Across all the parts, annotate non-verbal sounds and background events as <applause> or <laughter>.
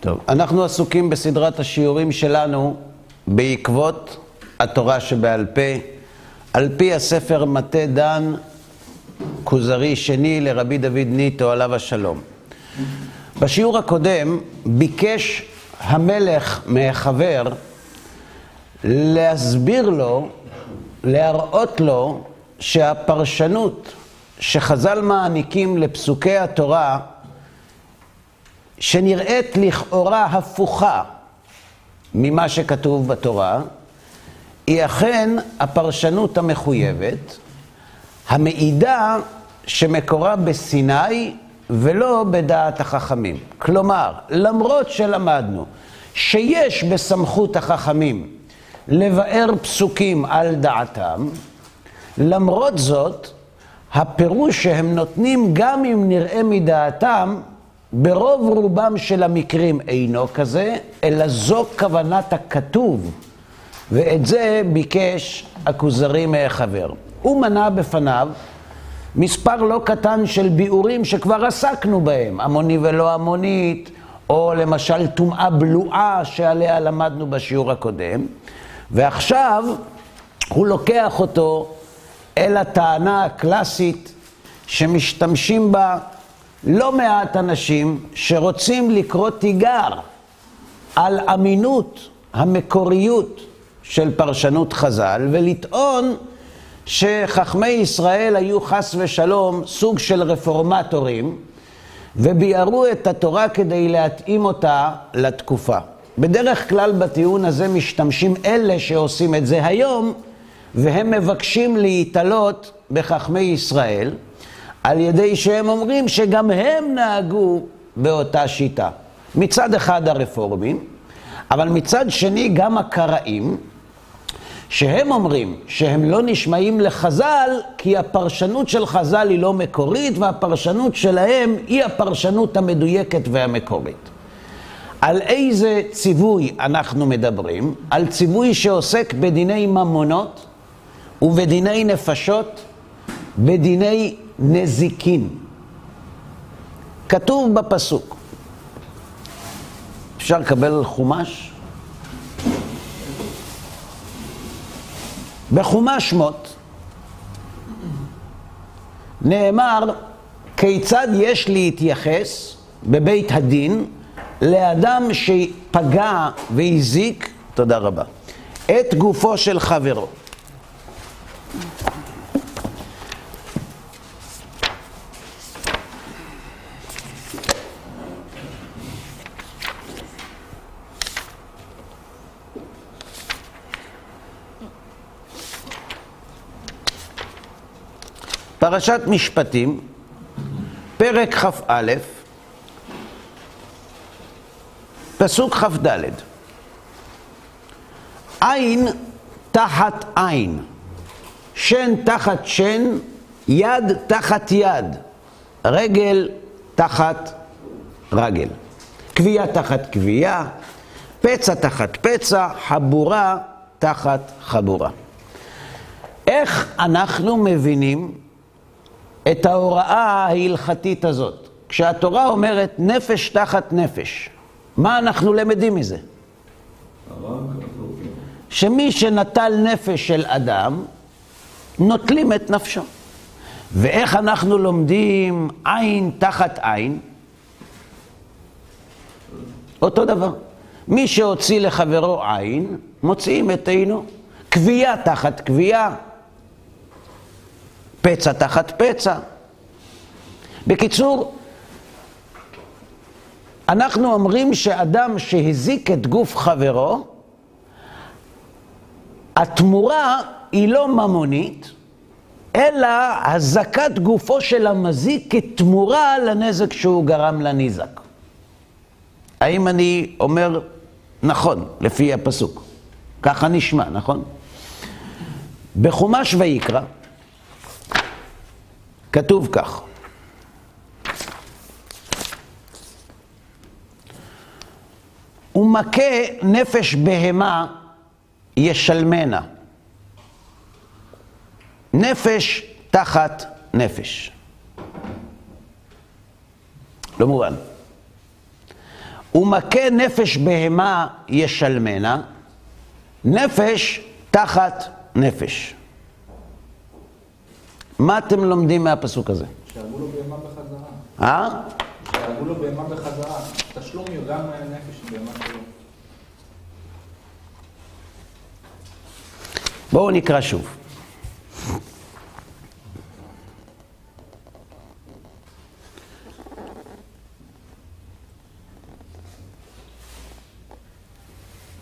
טוב, אנחנו עסוקים בסדרת השיעורים שלנו בעקבות התורה שבעל פה, על פי הספר מטה דן, כוזרי שני לרבי דוד ניטו עליו השלום. בשיעור הקודם ביקש המלך מהחבר להסביר לו, להראות לו שהפרשנות שחז"ל מעניקים לפסוקי התורה, שנראית לכאורה הפוכה ממה שכתוב בתורה, היא אכן הפרשנות המחויבת, המעידה שמקורה בסיני ולא בדעת החכמים. כלומר, למרות שלמדנו שיש בסמכות החכמים לבאר פסוקים על דעתם, למרות זאת, הפירוש שהם נותנים, גם אם נראה מדעתם, ברוב רובם של המקרים אינו כזה, אלא זו כוונת הכתוב. ואת זה ביקש הכוזרי מהחבר. הוא מנה בפניו מספר לא קטן של ביאורים שכבר עסקנו בהם, המוני ולא המונית, או למשל טומאה בלועה שעליה למדנו בשיעור הקודם, ועכשיו הוא לוקח אותו אל הטענה הקלאסית שמשתמשים בה לא מעט אנשים שרוצים לקרוא תיגר על אמינות המקוריות של פרשנות חז"ל ולטעון שחכמי ישראל היו חס ושלום סוג של רפורמטורים וביארו את התורה כדי להתאים אותה לתקופה. בדרך כלל בטיעון הזה משתמשים אלה שעושים את זה היום והם מבקשים להתעלות בחכמי ישראל על ידי שהם אומרים שגם הם נהגו באותה שיטה. מצד אחד הרפורמים, אבל מצד שני גם הקראים, שהם אומרים שהם לא נשמעים לחז"ל, כי הפרשנות של חז"ל היא לא מקורית, והפרשנות שלהם היא הפרשנות המדויקת והמקורית. על איזה ציווי אנחנו מדברים? על ציווי שעוסק בדיני ממונות ובדיני נפשות, בדיני נזיקין. כתוב בפסוק, אפשר לקבל חומש? בחומש שמות נאמר כיצד יש להתייחס בבית הדין לאדם שפגע והזיק, תודה רבה, את גופו של חברו. פרשת משפטים, פרק כ"א, פסוק כ"ד. עין תחת עין, שן תחת שן, יד תחת יד, רגל תחת רגל. קביעה תחת קביעה, פצע תחת פצע, חבורה תחת חבורה. איך אנחנו מבינים את ההוראה ההלכתית הזאת. כשהתורה אומרת נפש תחת נפש, מה אנחנו למדים מזה? שמי שנטל נפש של אדם, נוטלים את נפשו. ואיך אנחנו לומדים עין תחת עין? אותו דבר. מי שהוציא לחברו עין, מוציאים את עינו. קביעה תחת קביעה. פצע תחת פצע. בקיצור, אנחנו אומרים שאדם שהזיק את גוף חברו, התמורה היא לא ממונית, אלא הזקת גופו של המזיק כתמורה לנזק שהוא גרם לניזק. האם אני אומר נכון, לפי הפסוק? ככה נשמע, נכון? בחומש ויקרא, כתוב כך: ומכה נפש בהמה ישלמנה. נפש תחת נפש. לא מובן. ומכה נפש בהמה ישלמנה, נפש תחת נפש. מה אתם לומדים מהפסוק הזה? שהרגו לו בהמה בחזרה. אה? שהרגו לו בהמה בחזרה. תשלום גם נפש בהמה שלו. בואו נקרא שוב.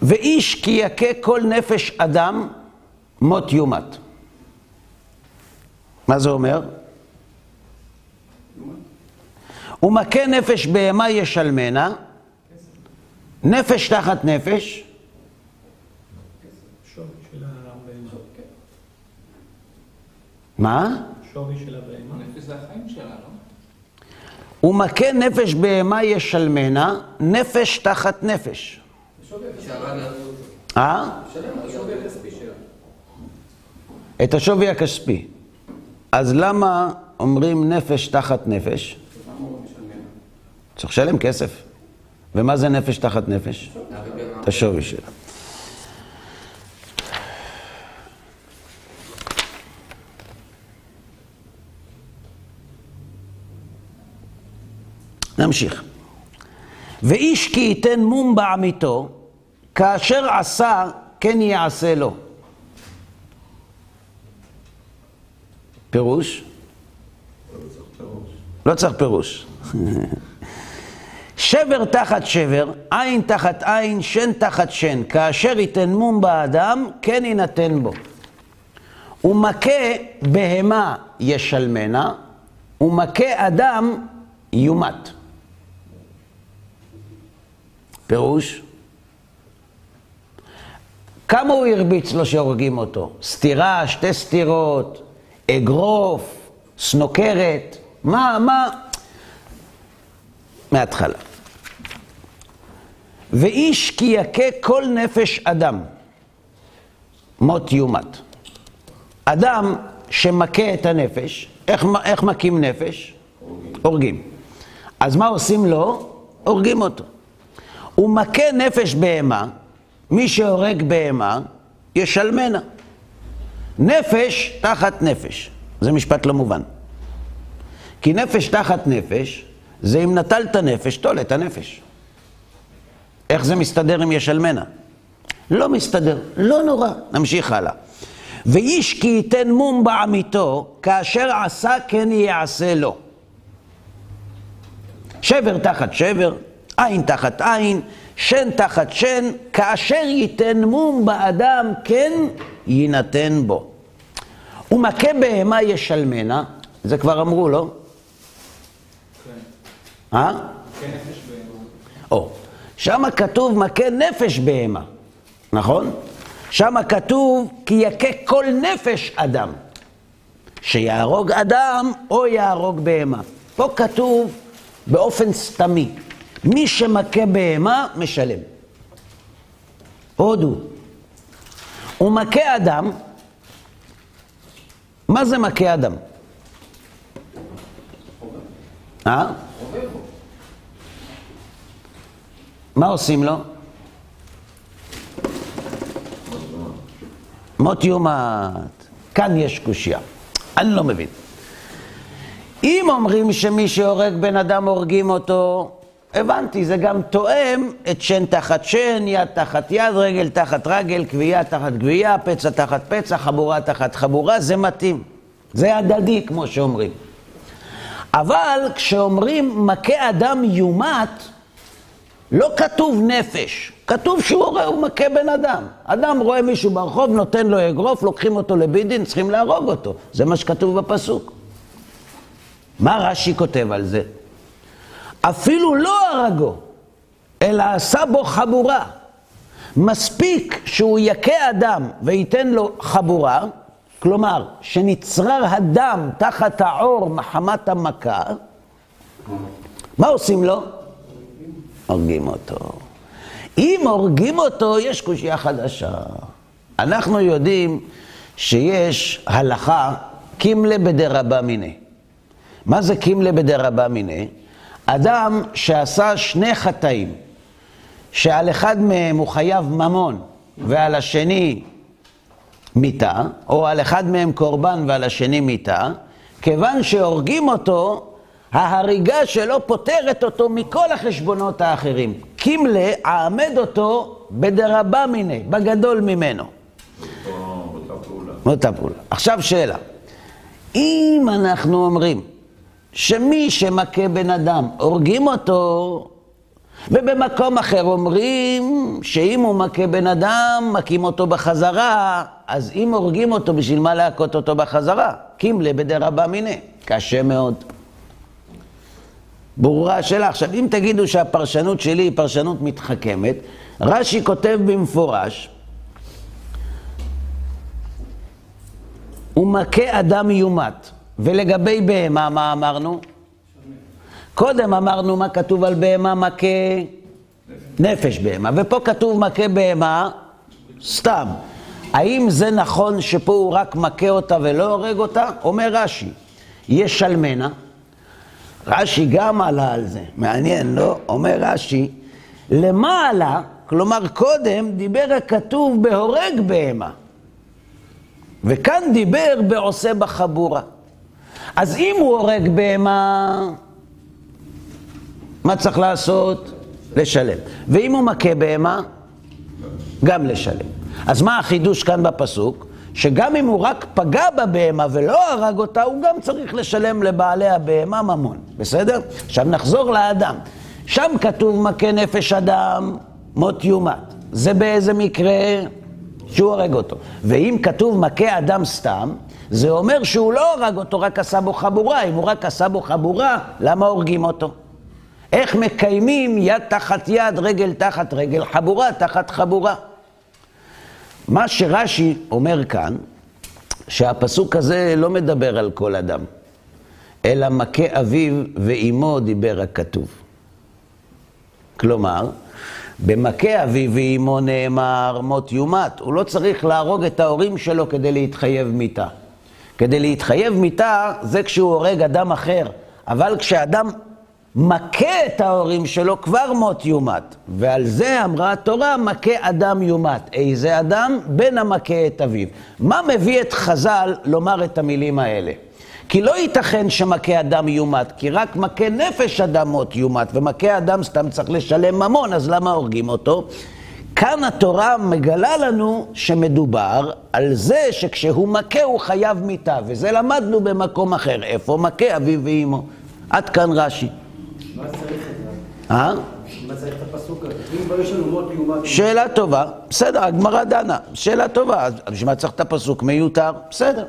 ואיש כי יכה כל נפש אדם מות יומת. מה זה אומר? ומכה נפש בהמה ישלמנה, נפש תחת נפש, שווי של הבהמה. מה? שווי של הבהמה. נפש זה החיים שלה, לא? ומכה נפש בהמה ישלמנה, נפש תחת נפש. אה? את השווי הכספי. אז למה אומרים נפש תחת נפש? צריך לשלם כסף. ומה זה נפש תחת נפש? את השווי שלה. נמשיך. ואיש כי ייתן מום בעמיתו, כאשר עשה, כן יעשה לו. פירוש? לא צריך פירוש. <laughs> שבר תחת שבר, עין תחת עין, שן תחת שן. כאשר ייתן מום באדם, כן יינתן בו. ומכה בהמה ישלמנה, ומכה אדם יומת. פירוש? כמה הוא הרביץ לו שהורגים אותו? סטירה, שתי סטירות, אגרוף, סנוקרת, מה, מה? מההתחלה. ואיש כי יכה כל נפש אדם, מות יומת. אדם שמכה את הנפש, איך, איך מכים נפש? הורגים. הורגים. אז מה עושים לו? הורגים אותו. הוא מכה נפש בהמה, מי שהורג בהמה, ישלמנה. נפש תחת נפש. זה משפט לא מובן. כי נפש תחת נפש, זה אם נטלת נפש, טול את הנפש. איך זה מסתדר עם ישלמנה? לא מסתדר, לא נורא. נמשיך הלאה. ואיש כי ייתן מום בעמיתו, כאשר עשה כן יעשה לו. שבר תחת שבר, עין תחת עין, שן תחת שן, כאשר ייתן מום באדם, כן יינתן בו. ומכה בהמה ישלמנה, זה כבר אמרו, לא? כן. אה? כן נפש בהמה. או, שמה כתוב מכה נפש בהמה, נכון? שמה כתוב כי יכה כל נפש אדם. שיהרוג אדם או יהרוג בהמה. פה כתוב באופן סתמי, מי שמכה בהמה, משלם. הודו. הוא מכה אדם, מה זה מכה אדם? אה? מה עושים לו? מות יומת. כאן יש קושייה. אני לא מבין. אם אומרים שמי שהורג בן אדם הורגים אותו, הבנתי, זה גם תואם את שן תחת שן, יד תחת יד, רגל תחת רגל, גבייה תחת גבייה, פצע תחת פצע, חבורה תחת חבורה, זה מתאים. זה הדדי, כמו שאומרים. אבל כשאומרים מכה אדם יומת, לא כתוב נפש, כתוב שהוא רואה, הוא מכה בן אדם. אדם רואה מישהו ברחוב, נותן לו אגרוף, לוקחים אותו לבית דין, צריכים להרוג אותו. זה מה שכתוב בפסוק. מה רש"י כותב על זה? אפילו לא הרגו, אלא עשה בו חבורה. מספיק שהוא יכה אדם וייתן לו חבורה, כלומר, שנצרר הדם תחת העור מחמת המכה, מה עושים לו? הורגים אותו. אם הורגים אותו, יש קושייה חדשה. אנחנו יודעים שיש הלכה קימלה בדרבא מיניה. מה זה קימלה בדרבא מיניה? אדם שעשה שני חטאים, שעל אחד מהם הוא חייב ממון ועל השני מיתה, או על אחד מהם קורבן ועל השני מיתה, כיוון שהורגים אותו, ההריגה שלו פוטרת אותו מכל החשבונות האחרים. קימלה עמד אותו בדרבה מיני, בגדול ממנו. אותה פעולה. עכשיו שאלה, אם אנחנו אומרים שמי שמכה בן אדם, הורגים אותו, ובמקום אחר אומרים שאם הוא מכה בן אדם, מכים אותו בחזרה, אז אם הורגים אותו, בשביל מה להכות אותו בחזרה? קימלה בדרבה מיני. קשה מאוד. ברורה השאלה. עכשיו, אם תגידו שהפרשנות שלי היא פרשנות מתחכמת, רש"י כותב במפורש, הוא מכה אדם יומת. ולגבי בהמה, מה אמרנו? קודם אמרנו מה כתוב על בהמה מכה נפש בהמה, ופה כתוב מכה בהמה סתם. האם זה נכון שפה הוא רק מכה אותה ולא הורג אותה? אומר רש"י, ישלמנה. רש"י גם עלה על זה, מעניין, לא? אומר רש"י, למה עלה? כלומר, קודם דיבר הכתוב בהורג בהמה, וכאן דיבר בעושה בחבורה. אז אם הוא הורג בהמה, מה צריך לעשות? לשלם. ואם הוא מכה בהמה, גם לשלם. אז מה החידוש כאן בפסוק? שגם אם הוא רק פגע בבהמה ולא הרג אותה, הוא גם צריך לשלם לבעלי הבהמה ממון. בסדר? עכשיו נחזור לאדם. שם כתוב מכה נפש אדם, מות יומת. זה באיזה מקרה? שהוא הורג אותו. ואם כתוב מכה אדם סתם, זה אומר שהוא לא הרג אותו, רק עשה בו חבורה. אם הוא רק עשה בו חבורה, למה הורגים אותו? איך מקיימים יד תחת יד, רגל תחת רגל, חבורה תחת חבורה. מה שרש"י אומר כאן, שהפסוק הזה לא מדבר על כל אדם, אלא מכה אביו ואימו דיבר הכתוב. כלומר, במכה אביו ואימו נאמר מות יומת. הוא לא צריך להרוג את ההורים שלו כדי להתחייב מיתה. כדי להתחייב מיתה זה כשהוא הורג אדם אחר. אבל כשאדם מכה את ההורים שלו, כבר מות יומת. ועל זה אמרה התורה, מכה אדם יומת. איזה אדם? בן המכה את אביו. מה מביא את חז"ל לומר את המילים האלה? כי לא ייתכן שמכה אדם יומת, כי רק מכה נפש אדם מות יומת, ומכה אדם סתם צריך לשלם ממון, אז למה הורגים אותו? כאן התורה מגלה לנו שמדובר על זה שכשהוא מכה הוא חייב מיתה, וזה למדנו במקום אחר. איפה מכה אביו ואימו? עד כאן רש"י. מה צריך את זה? אה? מה צריך את הפסוק הזה? אם כבר יש לנו מות יומת... שאלה טובה, בסדר, הגמרא דנה, שאלה טובה, אז בשביל מה צריך את הפסוק מיותר? בסדר.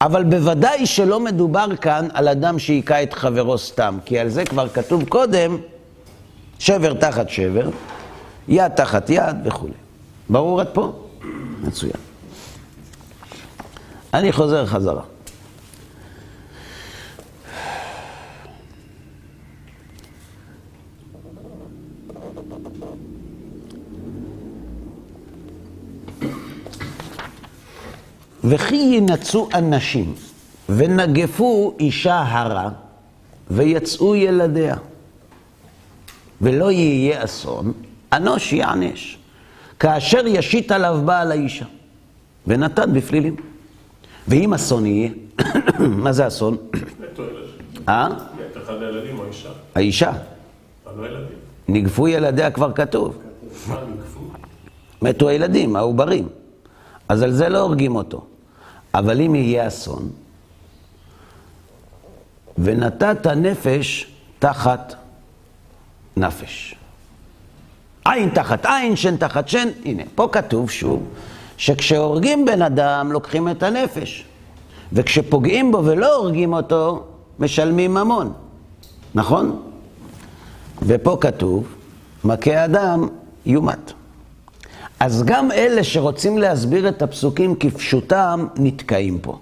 אבל בוודאי שלא מדובר כאן על אדם שהיכה את חברו סתם, כי על זה כבר כתוב קודם, שבר תחת שבר, יד תחת יד וכולי. ברור עד פה? מצוין. אני חוזר חזרה. וכי ינצו אנשים ונגפו אישה הרה ויצאו ילדיה ולא יהיה אסון, אנוש יענש, כאשר ישית עליו בעל האישה ונתן בפלילים. ואם אסון יהיה, <coughs> מה זה אסון? אה? מת אחד הילדים או אישה? האישה. לא. נגפו ילדיה כבר כתוב. מתו הילדים, העוברים. אז על זה לא הורגים אותו. אבל אם יהיה אסון, ונתת נפש תחת נפש. עין תחת עין, שן תחת שן, הנה, פה כתוב שוב, שכשהורגים בן אדם, לוקחים את הנפש. וכשפוגעים בו ולא הורגים אותו, משלמים ממון. נכון? ופה כתוב, מכה אדם יומת. אז גם אלה שרוצים להסביר את הפסוקים כפשוטם, נתקעים פה.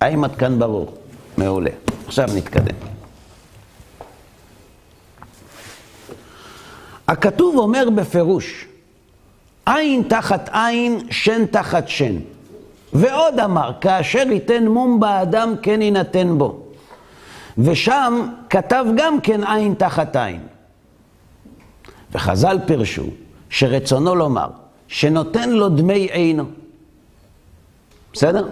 האם עד כאן ברור? מעולה. עכשיו נתקדם. הכתוב אומר בפירוש, עין תחת עין, שן תחת שן. ועוד אמר, כאשר ייתן מום באדם, כן יינתן בו. ושם כתב גם כן עין תחת עין. וחז"ל פירשו שרצונו לומר שנותן לו דמי עינו. בסדר?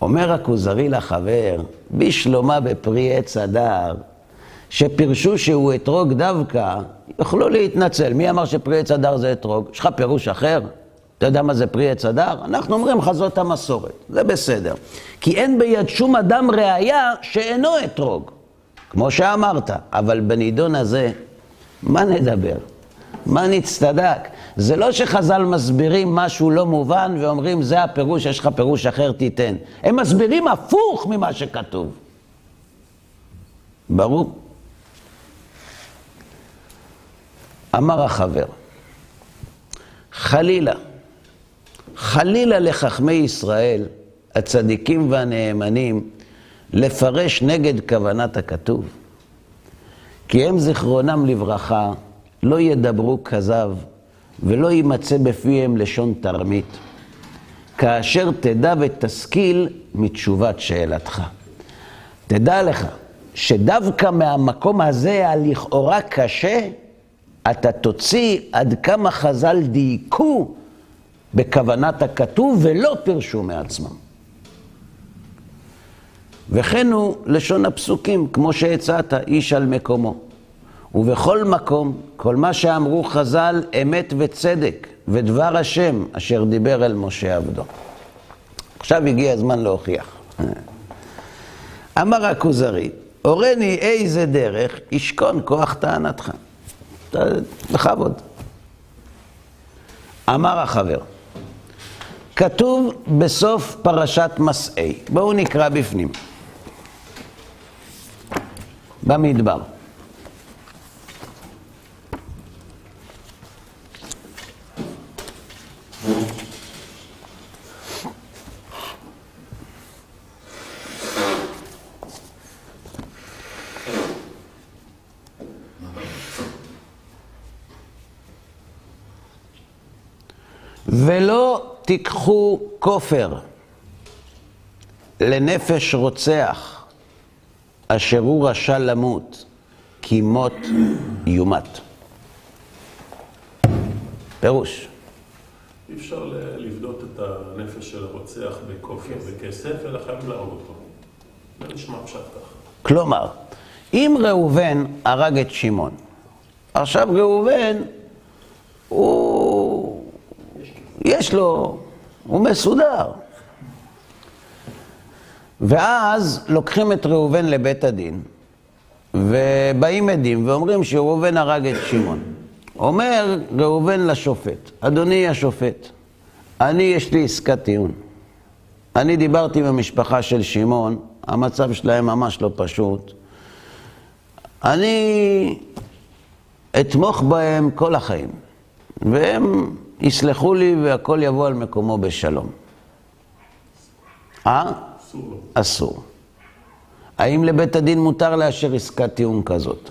אומר הכוזרי לחבר, בשלומה בפרי עץ הדר, שפירשו שהוא אתרוג דווקא, יוכלו להתנצל. מי אמר שפרי עץ הדר זה אתרוג? יש לך פירוש אחר? אתה יודע מה זה פרי עץ הדר? אנחנו אומרים לך זאת המסורת, זה בסדר. כי אין ביד שום אדם ראייה שאינו אתרוג, כמו שאמרת. אבל בנידון הזה, מה נדבר? מה נצטדק? זה לא שחז"ל מסבירים משהו לא מובן ואומרים זה הפירוש, יש לך פירוש אחר, תיתן. הם מסבירים הפוך ממה שכתוב. ברור? אמר החבר, חלילה, חלילה לחכמי ישראל, הצדיקים והנאמנים, לפרש נגד כוונת הכתוב. כי הם זיכרונם לברכה, לא ידברו כזב, ולא יימצא בפיהם לשון תרמית, כאשר תדע ותשכיל מתשובת שאלתך. תדע לך שדווקא מהמקום הזה, הלכאורה קשה, אתה תוציא עד כמה חז"ל דייקו בכוונת הכתוב ולא פירשו מעצמם. וכן הוא לשון הפסוקים, כמו שהצעת, איש על מקומו. ובכל מקום, כל מה שאמרו חז"ל, אמת וצדק, ודבר השם אשר דיבר אל משה עבדו. עכשיו הגיע הזמן להוכיח. <laughs> אמר הכוזרי, הורני איזה דרך ישכון כוח טענתך. בכבוד. אמר החבר, כתוב בסוף פרשת מסעי, בואו נקרא בפנים. במדבר. ולא תיקחו כופר לנפש רוצח, אשר הוא רשע למות, כי מות יומת. פירוש. אי אפשר לבדות את הנפש של הרוצח בכופר וכסף, אלא חייב להרוג אותו. זה נשמע פשט ככה. כלומר, אם ראובן הרג את שמעון, עכשיו ראובן, הוא... יש לו... הוא מסודר. ואז לוקחים את ראובן לבית הדין, ובאים עדים ואומרים שראובן הרג את שמעון. אומר ראובן לשופט, אדוני השופט, אני, יש לי עסקת טיעון. אני דיברתי עם המשפחה של שמעון, המצב שלהם ממש לא פשוט. אני אתמוך בהם כל החיים, והם יסלחו לי והכל יבוא על מקומו בשלום. אה? אסור. האם לבית הדין מותר לאשר עסקת טיעון כזאת?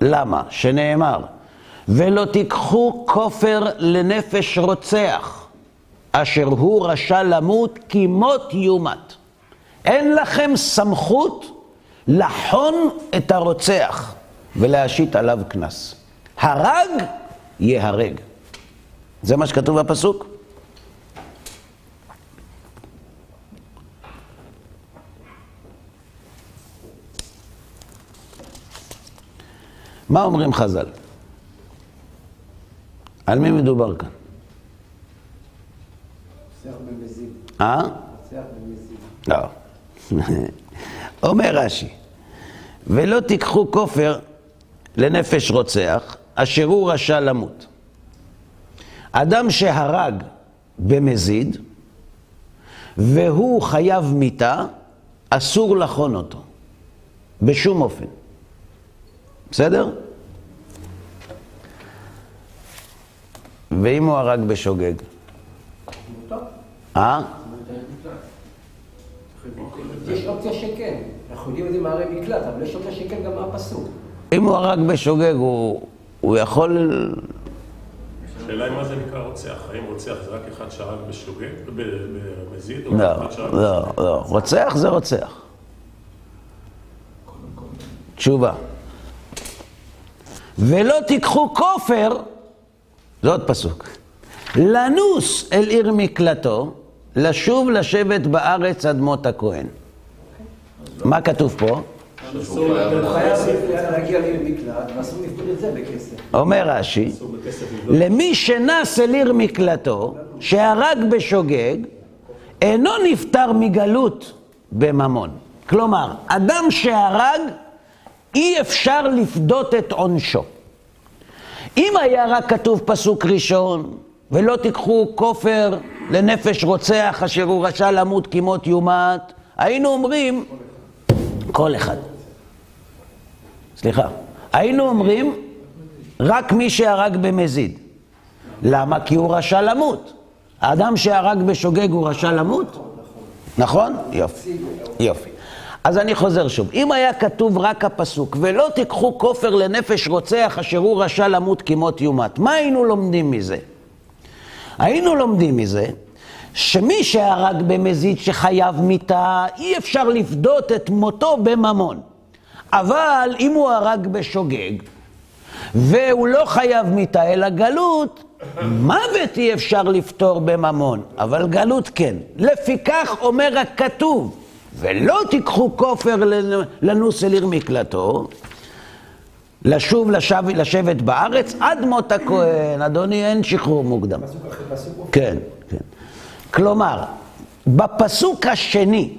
למה? שנאמר, ולא תיקחו כופר לנפש רוצח, אשר הוא רשע למות כי מות יומת. אין לכם סמכות לחון את הרוצח ולהשית עליו קנס. הרג, ייהרג. זה מה שכתוב בפסוק? מה אומרים חז"ל? על מי מדובר כאן? רוצח במזיד. אה? רוצח במזיד. לא. <laughs> אומר רש"י, ולא תיקחו כופר לנפש רוצח, אשר הוא רשע למות. אדם שהרג במזיד, והוא חייב מיתה, אסור לחון אותו. בשום אופן. בסדר? ואם הוא הרג בשוגג? אה? יש אופציה שכן. אנחנו יודעים את זה מהרי מקלט, אבל יש אופציה שכן גם מהפסוק. אם הוא הרג בשוגג, הוא יכול... השאלה היא מה זה נקרא רוצח. האם רוצח זה רק אחד שהרג בשוגג, במזיד, או לא, אחד שהרג לא, לא. רוצח זה רוצח. תשובה. ולא תיקחו כופר, זה עוד פסוק, לנוס אל עיר מקלטו, לשוב לשבת בארץ עד מות הכהן. מה כתוב פה? אסור לתת הוא חייב להגיע לעיר מקלט, ואסור לפקוד את זה בכסף. אומר רש"י. למי שנס אל עיר מקלטו, שהרג בשוגג, אינו נפטר מגלות בממון. כלומר, אדם שהרג, אי אפשר לפדות את עונשו. אם היה רק כתוב פסוק ראשון, ולא תיקחו כופר לנפש רוצח אשר הוא רשע למות כמות יומת, היינו אומרים, כל אחד. סליחה. היינו אומרים, רק מי שהרג במזיד. למה? כי הוא רשע למות. האדם שהרג בשוגג הוא רשע למות? נכון? יופי. יופי. אז אני חוזר שוב. אם היה כתוב רק הפסוק, ולא תיקחו כופר לנפש רוצח אשר הוא רשע למות כמות יומת, מה היינו לומדים מזה? היינו לומדים מזה שמי שהרג במזיד שחייב מיתה, אי אפשר לפדות את מותו בממון. אבל אם הוא הרג בשוגג, והוא לא חייב מיתה אלא גלות, מוות אי אפשר לפתור בממון, אבל גלות כן. לפיכך אומר הכתוב, ולא תיקחו כופר לנ- לנוס אל עיר מקלטו, לשוב לשב, לשבת בארץ עד מות הכהן. אדוני, אין שחרור מוקדם. פסוק אחרי פסוק. כן, כן. כלומר, בפסוק השני,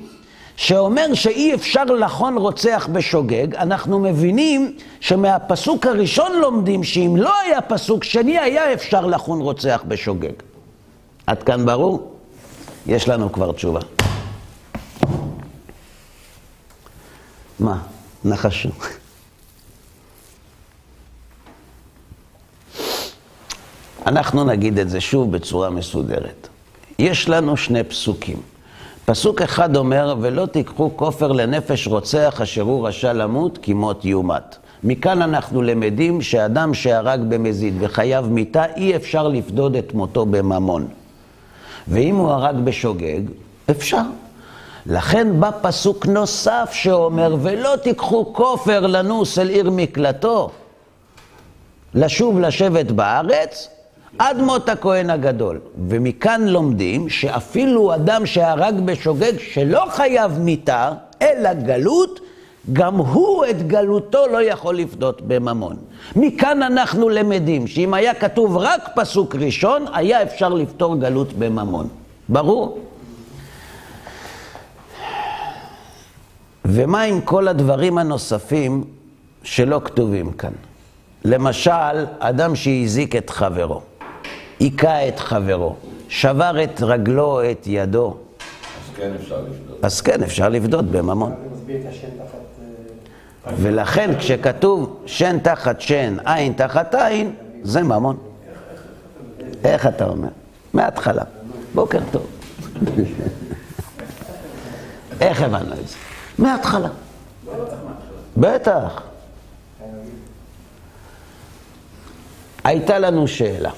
שאומר שאי אפשר לחון רוצח בשוגג, אנחנו מבינים שמהפסוק הראשון לומדים שאם לא היה פסוק שני, היה אפשר לחון רוצח בשוגג. עד כאן ברור? יש לנו כבר תשובה. מה? נחשו. אנחנו נגיד את זה שוב בצורה מסודרת. יש לנו שני פסוקים. פסוק אחד אומר, ולא תיקחו כופר לנפש רוצח אשר הוא רשע למות כמות יומת. מכאן אנחנו למדים שאדם שהרג במזיד וחייב מיתה, אי אפשר לפדוד את מותו בממון. ואם הוא הרג בשוגג, אפשר. לכן בא פסוק נוסף שאומר, ולא תיקחו כופר לנוס אל עיר מקלטו, לשוב לשבת בארץ, עד מות הכהן הגדול. ומכאן לומדים שאפילו אדם שהרג בשוגג שלא חייב מיתה, אלא גלות, גם הוא את גלותו לא יכול לפדות בממון. מכאן אנחנו למדים שאם היה כתוב רק פסוק ראשון, היה אפשר לפתור גלות בממון. ברור? ומה עם כל הדברים הנוספים שלא כתובים כאן? למשל, אדם שהזיק את חברו, היכה את חברו, שבר את רגלו את ידו, אז כן אפשר לבדוק. אז כן, אפשר לפדות בממון. אה, ולכן כשכתוב שן תחת שן, עין תחת עין, זה ממון. איך אתה אומר? מההתחלה. בוקר טוב. <laughs> איך הבנו את זה? מההתחלה. בטח. הייתה לנו שאלה.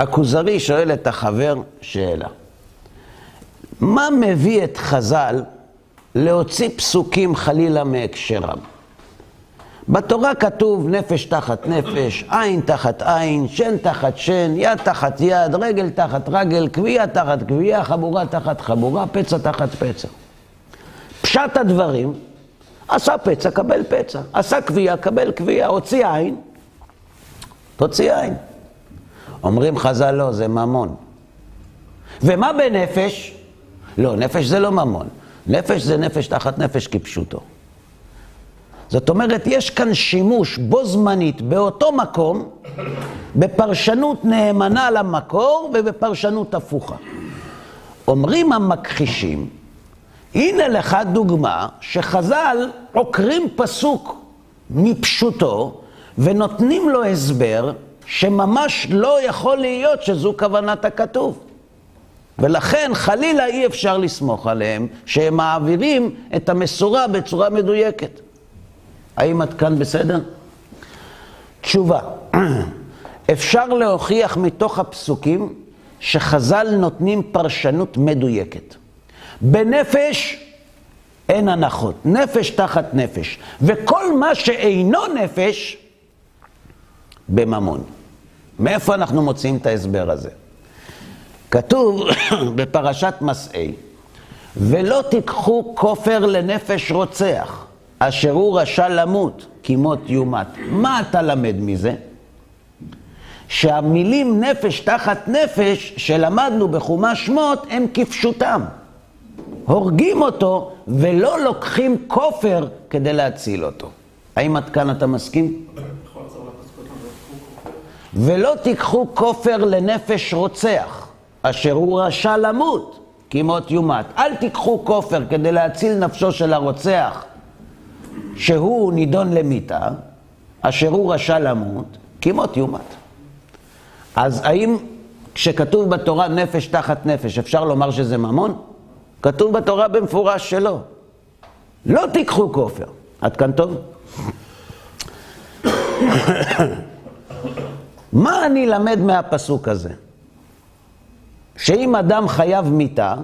הכוזרי שואל את החבר שאלה. מה מביא את חז"ל להוציא פסוקים חלילה מהקשרם? בתורה כתוב נפש תחת נפש, עין תחת עין, שן תחת שן, יד תחת יד, רגל תחת רגל, קביעה תחת קביעה, חבורה תחת חבורה, פצע תחת פצע. פשט הדברים, עשה פצע, קבל פצע, עשה קביעה, קבל קביעה, הוציא עין, תוציא עין. אומרים חז"ל לא, זה ממון. ומה בנפש? לא, נפש זה לא ממון. נפש זה נפש תחת נפש כפשוטו. זאת אומרת, יש כאן שימוש בו זמנית, באותו מקום, בפרשנות נאמנה למקור ובפרשנות הפוכה. אומרים המכחישים, הנה לך דוגמה שחז"ל עוקרים פסוק מפשוטו ונותנים לו הסבר שממש לא יכול להיות שזו כוונת הכתוב. ולכן חלילה אי אפשר לסמוך עליהם שהם מעבירים את המסורה בצורה מדויקת. האם עד כאן בסדר? תשובה, <clears throat> אפשר להוכיח מתוך הפסוקים שחז"ל נותנים פרשנות מדויקת. בנפש אין הנחות. נפש תחת נפש. וכל מה שאינו נפש, בממון. מאיפה אנחנו מוצאים את ההסבר הזה? כתוב <coughs> בפרשת מסעי, ולא תיקחו כופר לנפש רוצח, אשר הוא רשע למות, כי מות יומת. מה אתה למד מזה? שהמילים נפש תחת נפש שלמדנו בחומש שמות הם כפשוטם. הורגים אותו ולא לוקחים כופר כדי להציל אותו. האם עד כאן אתה מסכים? ולא תיקחו כופר לנפש רוצח, אשר הוא רשע למות, כי מות יומת. אל תיקחו כופר כדי להציל נפשו של הרוצח, שהוא נידון למיתה, אשר הוא רשע למות, כי מות יומת. אז האם כשכתוב בתורה נפש תחת נפש, אפשר לומר שזה ממון? כתוב בתורה במפורש שלא. לא תיקחו כופר. עד כאן טוב? מה אני למד מהפסוק הזה? שאם אדם חייב מיתה,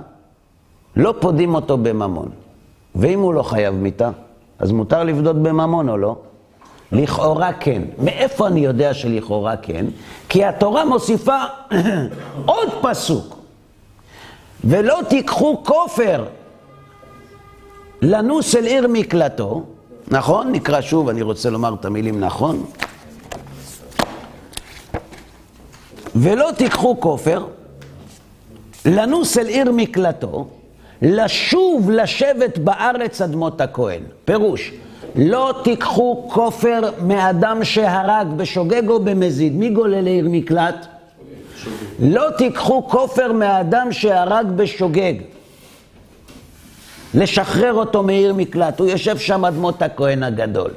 לא פודים אותו בממון. ואם הוא לא חייב מיתה, אז מותר לבדות בממון או לא? לכאורה כן. מאיפה אני יודע שלכאורה כן? כי התורה מוסיפה <coughs> עוד פסוק. ולא תיקחו כופר לנוס אל עיר מקלטו, נכון? נקרא שוב, אני רוצה לומר את המילים נכון. ולא תיקחו כופר, לנוס אל עיר מקלטו, לשוב לשבת בארץ אדמות הכהן. פירוש, לא תיקחו כופר מאדם שהרג בשוגג או במזיד. מי גולל לעיר מקלט? לא תיקחו כופר מאדם שהרג בשוגג. לשחרר אותו מעיר מקלט. הוא יושב שם אדמות הכהן הגדול.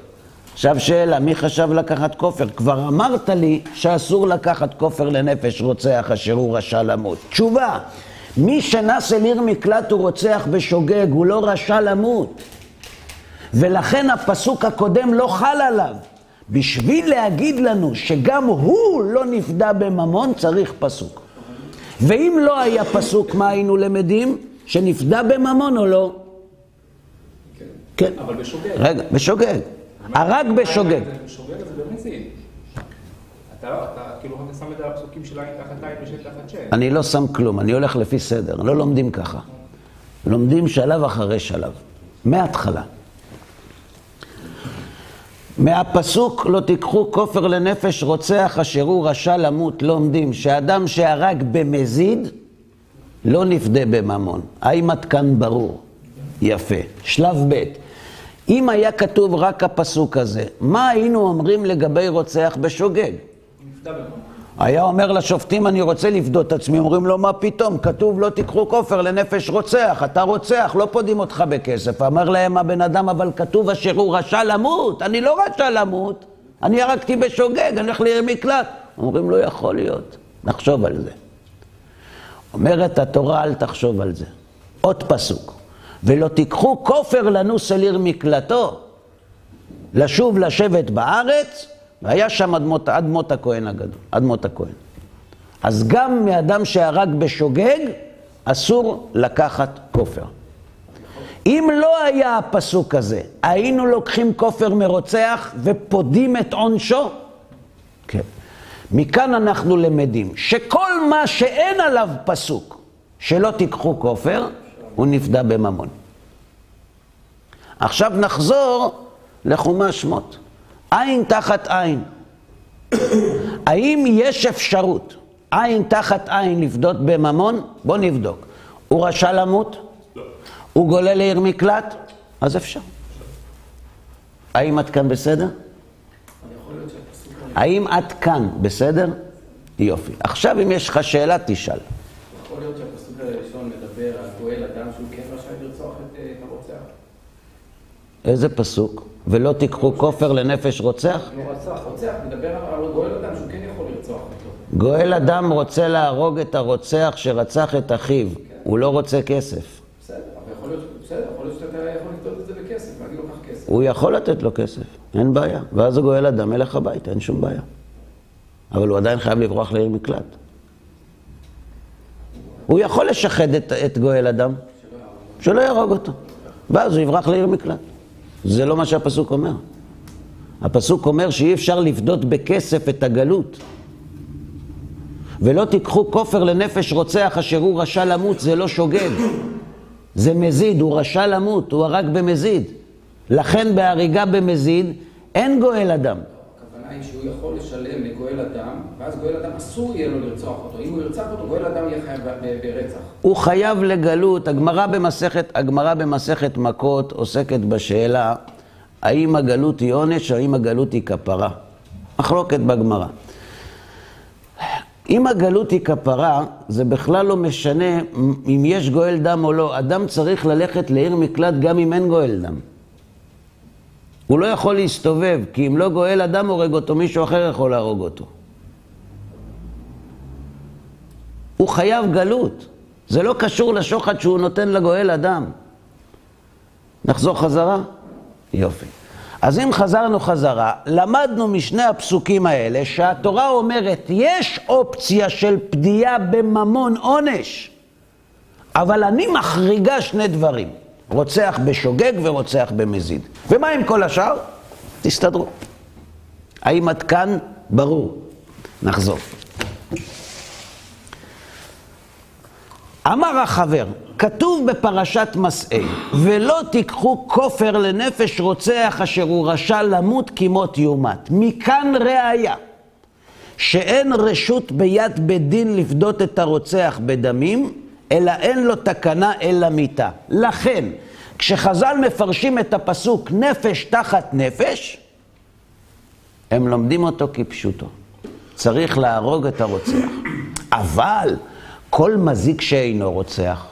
עכשיו שאלה, מי חשב לקחת כופר? כבר אמרת לי שאסור לקחת כופר לנפש רוצח אשר הוא רשע למות. תשובה, מי שנס אל עיר מקלט הוא רוצח בשוגג, הוא לא רשע למות. ולכן הפסוק הקודם לא חל עליו. בשביל להגיד לנו שגם הוא לא נפדה בממון, צריך פסוק. ואם לא היה פסוק, מה היינו למדים? שנפדה בממון או לא? כן. אבל בשוגג. רגע, בשוגג. הרג בשוגג. בשוגג זה. אתה לא, אתה כאילו אתה שם את זה על הפסוקים של עין תחת עין ושל תחת שן. אני לא שם כלום, אני הולך לפי סדר, לא לומדים ככה. לומדים שלב אחרי שלב, מההתחלה. מהפסוק לא תיקחו כופר לנפש רוצח אשר הוא רשע למות, לומדים שאדם שהרג במזיד לא נפדה בממון. האם עד כאן ברור? יפה. שלב ב' אם היה כתוב רק הפסוק הזה, מה היינו אומרים לגבי רוצח בשוגג? היה אומר לשופטים, אני רוצה לפדות את עצמי, אומרים לו, מה פתאום? כתוב, לא תיקחו כופר לנפש רוצח, אתה רוצח, לא פודים אותך בכסף. אמר להם הבן אדם, אבל כתוב אשר הוא רשע למות, אני לא רשע למות, אני הרגתי בשוגג, אני הולך לעיר מקלט. אומרים, לא יכול להיות, נחשוב על זה. אומרת התורה, אל תחשוב על זה. עוד פסוק, ולא תיקחו כופר לנוס אל עיר מקלטו, לשוב לשבת בארץ, והיה שם אדמות, אדמות הכהן הגדול, אדמות הכהן. אז גם מאדם שהרג בשוגג, אסור לקחת כופר. אם לא היה הפסוק הזה, היינו לוקחים כופר מרוצח ופודים את עונשו? כן. מכאן אנחנו למדים שכל מה שאין עליו פסוק, שלא תיקחו כופר, הוא נפדה בממון. עכשיו נחזור לחומש שמות. עין תחת עין. האם יש אפשרות עין תחת עין לפדות בממון? בוא נבדוק. הוא רשע למות? לא. הוא גולל לעיר מקלט? אז אפשר. האם עד כאן בסדר? האם עד כאן בסדר? יופי. עכשיו אם יש לך שאלה, תשאל. יכול להיות שהפסוק הראשון מדבר על גואל אדם שהוא כן רשאי לרצוח את אה, את הרוצח? איזה פסוק? ולא תיקחו כופר לנפש רוצח? לא רצח, רוצח, מדבר על גואל אדם שהוא כן יכול לרצוח אותו. גואל אדם רוצה להרוג את הרוצח שרצח את אחיו. הוא לא רוצה כסף. בסדר, אבל יכול להיות, בסדר, יכול להיות שאתה יכול לקנות את זה בכסף, להגיד לו קח כסף. הוא יכול לתת לו כסף, אין בעיה. ואז הוא גואל אדם, מלך הביתה, אין שום בעיה. אבל הוא עדיין חייב לברוח לעיר מקלט. הוא יכול לשחד את, את גואל אדם, שלא יהרוג אותו. ואז הוא יברח לעיר מקלט. זה לא מה שהפסוק אומר. הפסוק אומר שאי אפשר לפדות בכסף את הגלות. ולא תיקחו כופר לנפש רוצח אשר הוא רשע למות, זה לא שוגג. זה מזיד, הוא רשע למות, הוא הרג במזיד. לכן בהריגה במזיד אין גואל אדם. היא שהוא יכול לשלם לגואל אדם, ואז גואל אדם אסור יהיה לו לרצוח אותו. אם הוא ירצח אותו, גואל אדם יהיה חייב ברצח. הוא חייב לגלות, הגמרא במסכת, במסכת מכות עוסקת בשאלה האם הגלות היא עונש או האם הגלות היא כפרה. מחלוקת בגמרא. אם הגלות היא כפרה, זה בכלל לא משנה אם יש גואל דם או לא. אדם צריך ללכת לעיר מקלט גם אם אין גואל דם. הוא לא יכול להסתובב, כי אם לא גואל אדם הורג אותו, מישהו אחר יכול להרוג אותו. הוא חייב גלות. זה לא קשור לשוחד שהוא נותן לגואל אדם. נחזור חזרה? יופי. אז אם חזרנו חזרה, למדנו משני הפסוקים האלה שהתורה אומרת, יש אופציה של פדיעה בממון עונש, אבל אני מחריגה שני דברים, רוצח בשוגג ורוצח במזיד. ומה עם כל השאר? תסתדרו. האם עד כאן ברור? נחזור. אמר החבר, כתוב בפרשת מסעי, ולא תיקחו כופר לנפש רוצח אשר הוא רשע למות כמות יומת. מכאן ראיה שאין רשות ביד בית דין לפדות את הרוצח בדמים, אלא אין לו תקנה אלא מיתה. לכן, כשחז"ל מפרשים את הפסוק נפש תחת נפש, הם לומדים אותו כפשוטו. צריך להרוג את הרוצח. אבל כל מזיק שאינו רוצח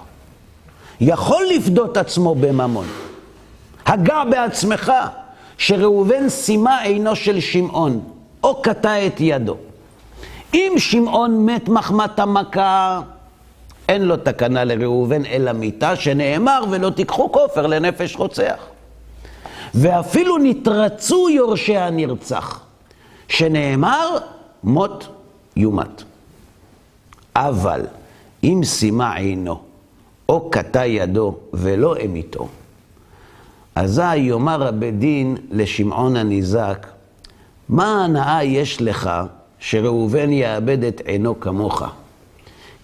יכול לפדות עצמו בממון. הגע בעצמך שראובן שימה עינו של שמעון, או קטע את ידו. אם שמעון מת מחמת המכה, אין לו תקנה לראובן אלא מיתה, שנאמר ולא תיקחו כופר לנפש רוצח. ואפילו נתרצו יורשי הנרצח, שנאמר מות יומת. אבל אם שימה עינו, או קטע ידו ולא אמיתו, אזי יאמר הבית דין לשמעון הניזק, מה הנאה יש לך שראובן יאבד את עינו כמוך?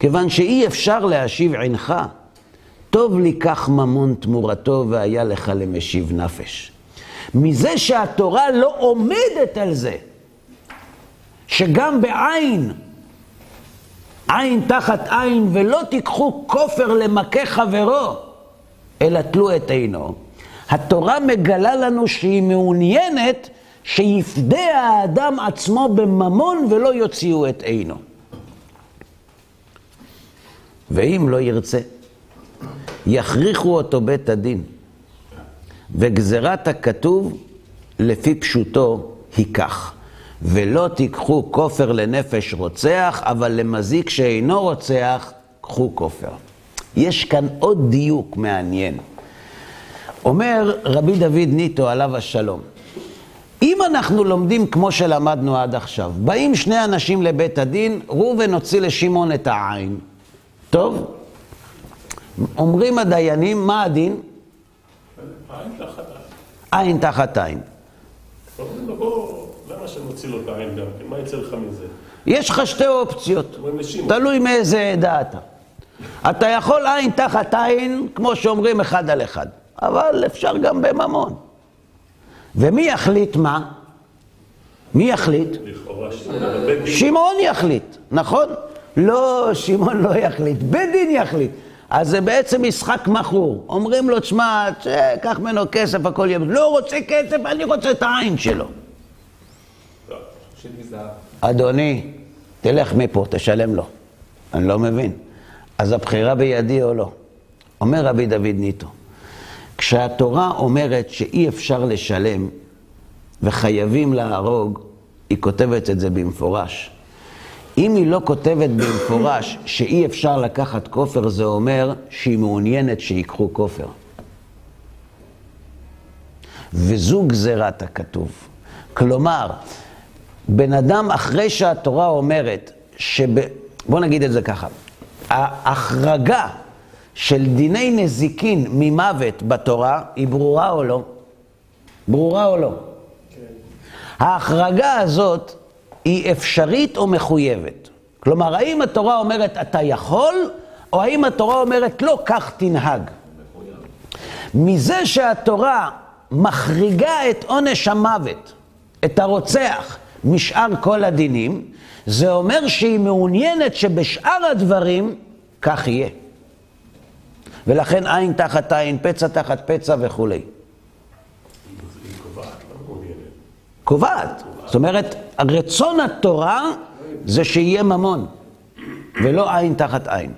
כיוון שאי אפשר להשיב עינך, טוב לי כך ממון תמורתו והיה לך למשיב נפש. מזה שהתורה לא עומדת על זה, שגם בעין עין תחת עין, ולא תיקחו כופר למכה חברו, אלא תלו את עינו. התורה מגלה לנו שהיא מעוניינת שיפדה האדם עצמו בממון ולא יוציאו את עינו. ואם לא ירצה, יכריחו אותו בית הדין. וגזירת הכתוב, לפי פשוטו, היא כך. ולא תיקחו כופר לנפש רוצח, אבל למזיק שאינו רוצח, קחו כופר. יש כאן עוד דיוק מעניין. אומר רבי דוד ניטו, עליו השלום, אם אנחנו לומדים כמו שלמדנו עד עכשיו, באים שני אנשים לבית הדין, ראובן הוציא לשמעון את העין. טוב? אומרים הדיינים, מה הדין? עין תחת עין. עין תחת עין. אומרים לו, בוא, למה שנוציא לו את העין גם כן? מה יצא לך מזה? יש לך שתי אופציות. תלוי מאיזה עדה אתה. אתה יכול עין תחת עין, כמו שאומרים, אחד על אחד, אבל אפשר גם בממון. ומי יחליט מה? מי יחליט? שמעון יחליט, נכון? לא, שמעון לא יחליט, בית דין יחליט. אז זה בעצם משחק מכור. אומרים לו, תשמע, קח ממנו כסף, הכל יהיה... לא רוצה כסף, אני רוצה את העין שלו. אדוני, תלך מפה, תשלם לו. אני לא מבין. אז הבחירה בידי או לא? אומר רבי דוד ניטו, כשהתורה אומרת שאי אפשר לשלם וחייבים להרוג, היא כותבת את זה במפורש. אם היא לא כותבת במפורש שאי אפשר לקחת כופר, זה אומר שהיא מעוניינת שיקחו כופר. וזו גזירת הכתוב. כלומר, בן אדם, אחרי שהתורה אומרת, שב... בוא נגיד את זה ככה, ההחרגה של דיני נזיקין ממוות בתורה, היא ברורה או לא? ברורה או לא? ההחרגה הזאת היא אפשרית או מחויבת? כלומר, האם התורה אומרת אתה יכול, או האם התורה אומרת לא, כך תנהג? מזה שהתורה מחריגה את עונש המוות, את הרוצח, משאר כל הדינים, זה אומר שהיא מעוניינת שבשאר הדברים כך יהיה. ולכן עין תחת עין, פצע תחת פצע וכולי. היא קובעת, לא מעוניינת. קובעת. זאת אומרת, רצון התורה זה שיהיה ממון, ולא עין תחת עין.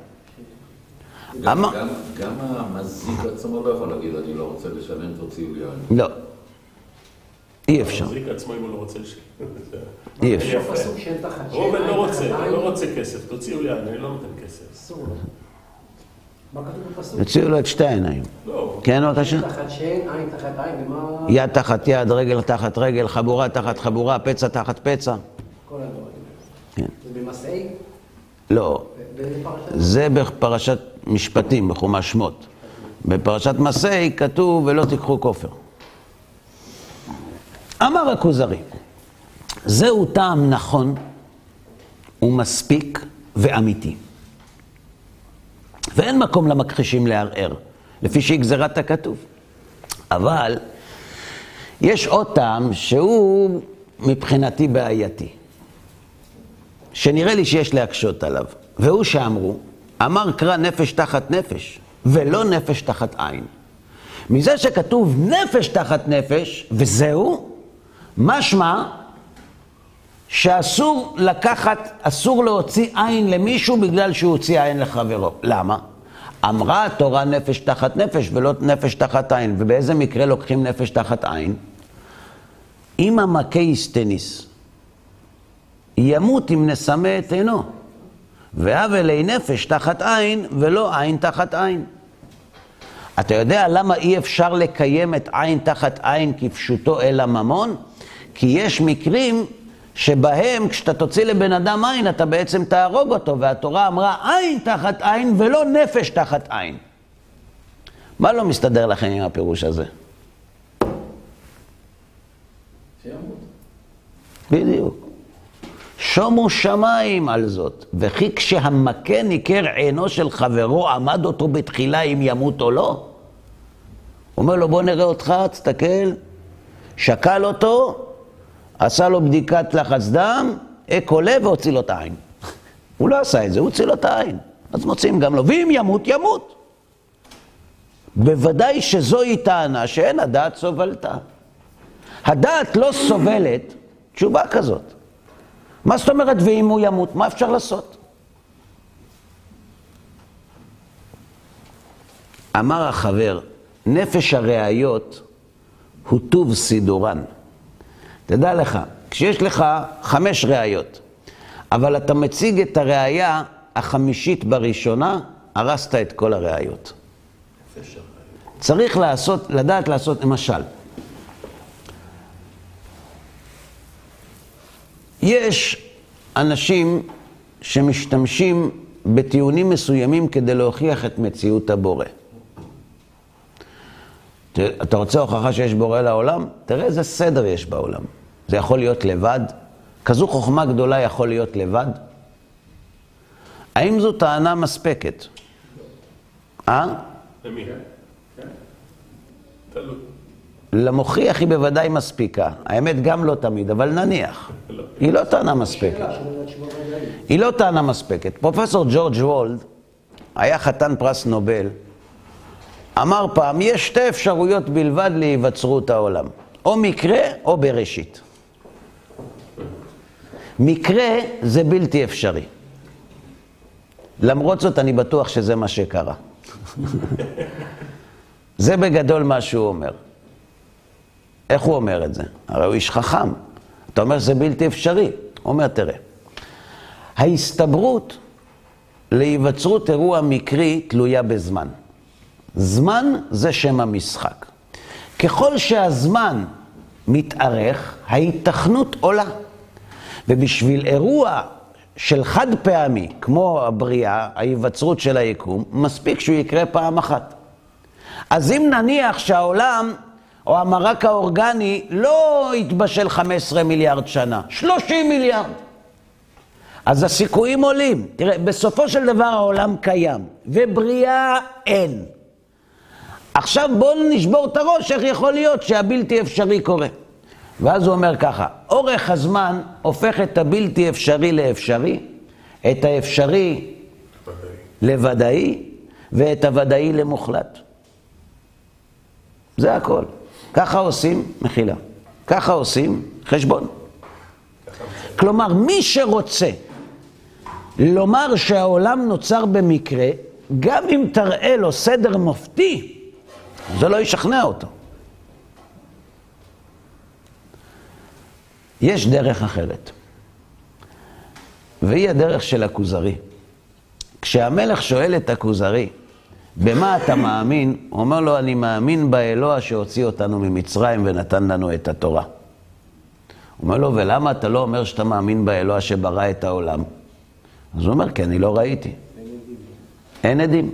גם, המזיק עצמו לא יכול להגיד, אני לא רוצה לשלם, תוציאו לי עין. לא. אי אפשר, המחזיק עצמו אם הוא לא רוצה ש... <laughs> אי אפשר. שאין לא רוצה. לא רוצה כסף, תוציאו לי עין, אני לא נותן כסף. אסור לו. מה כתוב בפסוק? יוציאו לו את שתי העיניים. לא, כן? תחת עין תחת עין, ומה יד תחת יד, רגל תחת רגל, חבורה תחת חבורה, פצע תחת פצע. כל הדברים? כן. זה במסעי? לא? זה בפרשת משפטים, בחומש שמות. בפרשת מסעי כתוב, ולא תיקחו כופר. אמר הכוזרי, זהו טעם נכון ומספיק ואמיתי. ואין מקום למכחישים לערער, לפי שהיא גזירת הכתוב. אבל יש עוד טעם שהוא מבחינתי בעייתי. שנראה לי שיש להקשות עליו, והוא שאמרו, אמר קרא נפש תחת נפש, ולא נפש תחת עין. מזה שכתוב נפש תחת נפש, וזהו, משמע שאסור לקחת, אסור להוציא עין למישהו בגלל שהוא הוציא עין לחברו. למה? אמרה התורה נפש תחת נפש ולא נפש תחת עין. ובאיזה מקרה לוקחים נפש תחת עין? אם המכה יסטניס, ימות אם נסמא את עינו. והווה לי נפש תחת עין ולא עין תחת עין. אתה יודע למה אי אפשר לקיים את עין תחת עין כפשוטו אלא ממון? כי יש מקרים שבהם כשאתה תוציא לבן אדם עין אתה בעצם תהרוג אותו, והתורה אמרה עין תחת עין ולא נפש תחת עין. מה לא מסתדר לכם עם הפירוש הזה? שימות. בדיוק. שומו שמיים על זאת, וכי כשהמכה ניכר עינו של חברו, עמד אותו בתחילה אם ימות או לא? הוא אומר לו, בוא נראה אותך, תסתכל, שקל אותו, עשה לו בדיקת לחץ דם, אק עולה והוציא לו את העין. <laughs> הוא לא עשה את זה, הוא הוציא לו את העין. אז מוצאים גם לו, ואם ימות, ימות. בוודאי שזוהי טענה שאין הדעת סובלתה. הדעת לא סובלת תשובה כזאת. מה זאת אומרת ואם הוא ימות? מה אפשר לעשות? אמר החבר, נפש הראיות הוא טוב סידורן. תדע לך, כשיש לך חמש ראיות, אבל אתה מציג את הראייה החמישית בראשונה, הרסת את כל הראיות. צריך לעשות, לדעת לעשות, למשל, יש אנשים שמשתמשים בטיעונים מסוימים כדי להוכיח את מציאות הבורא. אתה רוצה הוכחה שיש בורא לעולם? תראה איזה סדר יש בעולם. זה יכול להיות לבד? כזו חוכמה גדולה יכול להיות לבד? האם זו טענה מספקת? אה? למי? למוכיח היא בוודאי מספיקה. האמת גם לא תמיד, אבל נניח. לא. היא לא טענה מספקת. היא לא טענה מספקת. פרופסור ג'ורג' וולד היה חתן פרס נובל, אמר פעם, יש שתי אפשרויות בלבד להיווצרות העולם, או מקרה או בראשית. מקרה זה בלתי אפשרי. למרות זאת, אני בטוח שזה מה שקרה. זה בגדול מה שהוא אומר. איך הוא אומר את זה? הרי הוא איש חכם. אתה אומר שזה בלתי אפשרי. הוא אומר, תראה, ההסתברות להיווצרות אירוע מקרי תלויה בזמן. זמן זה שם המשחק. ככל שהזמן מתארך, ההיתכנות עולה. ובשביל אירוע של חד פעמי, כמו הבריאה, ההיווצרות של היקום, מספיק שהוא יקרה פעם אחת. אז אם נניח שהעולם או המרק האורגני לא יתבשל 15 מיליארד שנה, 30 מיליארד. אז הסיכויים עולים. תראה, בסופו של דבר העולם קיים, ובריאה אין. עכשיו בואו נשבור את הראש, איך יכול להיות שהבלתי אפשרי קורה. ואז הוא אומר ככה, אורך הזמן הופך את הבלתי אפשרי לאפשרי, את האפשרי לוודאי, ואת הוודאי למוחלט. זה הכל. ככה עושים מחילה. ככה עושים חשבון. כלומר, מי שרוצה לומר שהעולם נוצר במקרה, גם אם תראה לו סדר מופתי, זה לא ישכנע אותו. יש דרך אחרת, והיא הדרך של הכוזרי. כשהמלך שואל את הכוזרי, במה אתה מאמין? הוא אומר לו, אני מאמין באלוה שהוציא אותנו ממצרים ונתן לנו את התורה. הוא אומר לו, ולמה אתה לא אומר שאתה מאמין באלוה שברא את העולם? אז הוא אומר, כי אני לא ראיתי. אין עדים,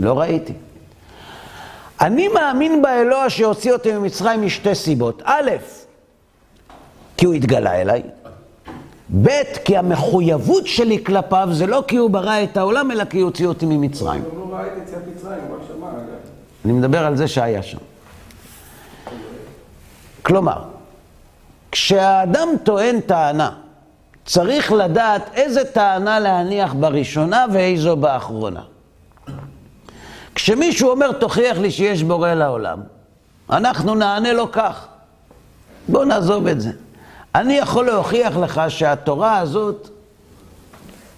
לא ראיתי. אני מאמין באלוה שהוציא אותי ממצרים משתי סיבות. א', כי הוא התגלה אליי. ב', כי המחויבות שלי כלפיו זה לא כי הוא ברא את העולם, אלא כי הוא הוציא אותי ממצרים. לא. אני מדבר על זה שהיה שם. כלומר, כשהאדם טוען טענה, צריך לדעת איזה טענה להניח בראשונה ואיזו באחרונה. כשמישהו אומר, תוכיח לי שיש בורא לעולם, אנחנו נענה לו כך. בוא נעזוב את זה. אני יכול להוכיח לך שהתורה הזאת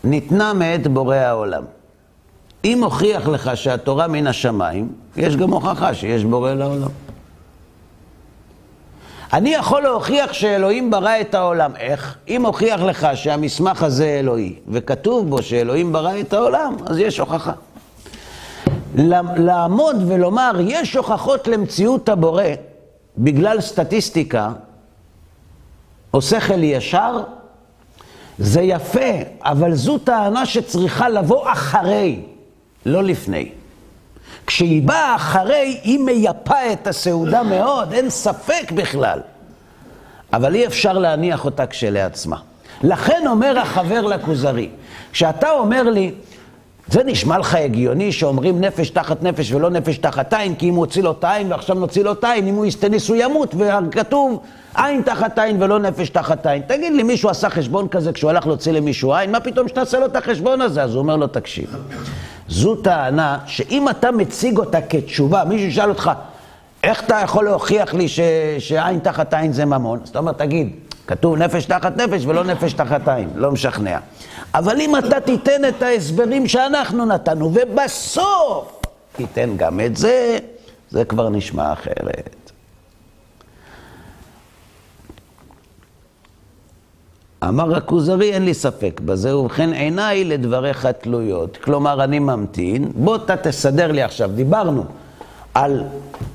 ניתנה מאת בורא העולם. אם הוכיח לך שהתורה מן השמיים, יש גם הוכחה שיש בורא לעולם. אני יכול להוכיח שאלוהים ברא את העולם. איך? אם הוכיח לך שהמסמך הזה אלוהי, וכתוב בו שאלוהים ברא את העולם, אז יש הוכחה. לעמוד ולומר, יש הוכחות למציאות הבורא בגלל סטטיסטיקה, או שכל ישר, זה יפה, אבל זו טענה שצריכה לבוא אחרי, לא לפני. כשהיא באה אחרי, היא מייפה את הסעודה מאוד, אין ספק בכלל. אבל אי אפשר להניח אותה כשלעצמה. לכן אומר החבר לכוזרי, כשאתה אומר לי, זה נשמע לך הגיוני שאומרים נפש תחת נפש ולא נפש תחת עין, כי אם הוא הוציא לו את העין ועכשיו נוציא לו את העין, אם הוא יסטניס הוא ימות, וכתוב עין תחת עין ולא נפש תחת עין. תגיד לי, מישהו עשה חשבון כזה כשהוא הלך להוציא למישהו עין? מה פתאום שתעשה לו את החשבון הזה? אז הוא אומר לו, תקשיב, זו טענה שאם אתה מציג אותה כתשובה, מישהו ישאל אותך, איך אתה יכול להוכיח לי ש... שעין תחת עין זה ממון? אז אתה אומר, תגיד, כתוב נפש תחת נפש ולא נפש תחת עין, לא משכנע. אבל אם אתה תיתן את ההסברים שאנחנו נתנו, ובסוף תיתן גם את זה, זה כבר נשמע אחרת. אמר הכוזרי, אין לי ספק בזה, ובכן עיניי לדבריך תלויות. כלומר, אני ממתין, בוא אתה תסדר לי עכשיו, דיברנו על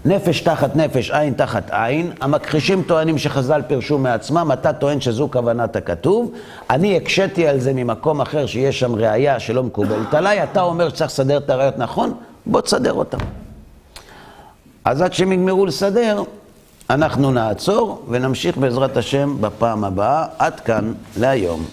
נפש תחת נפש, עין תחת עין, המכחישים טוענים שחז"ל פירשו מעצמם, אתה טוען שזו כוונת הכתוב, אני הקשיתי על זה ממקום אחר שיש שם ראייה שלא מקובלת עליי, אתה אומר שצריך לסדר את הראיות נכון, בוא תסדר אותן. אז עד שהם יגמרו לסדר, אנחנו נעצור ונמשיך בעזרת השם בפעם הבאה. עד כאן להיום.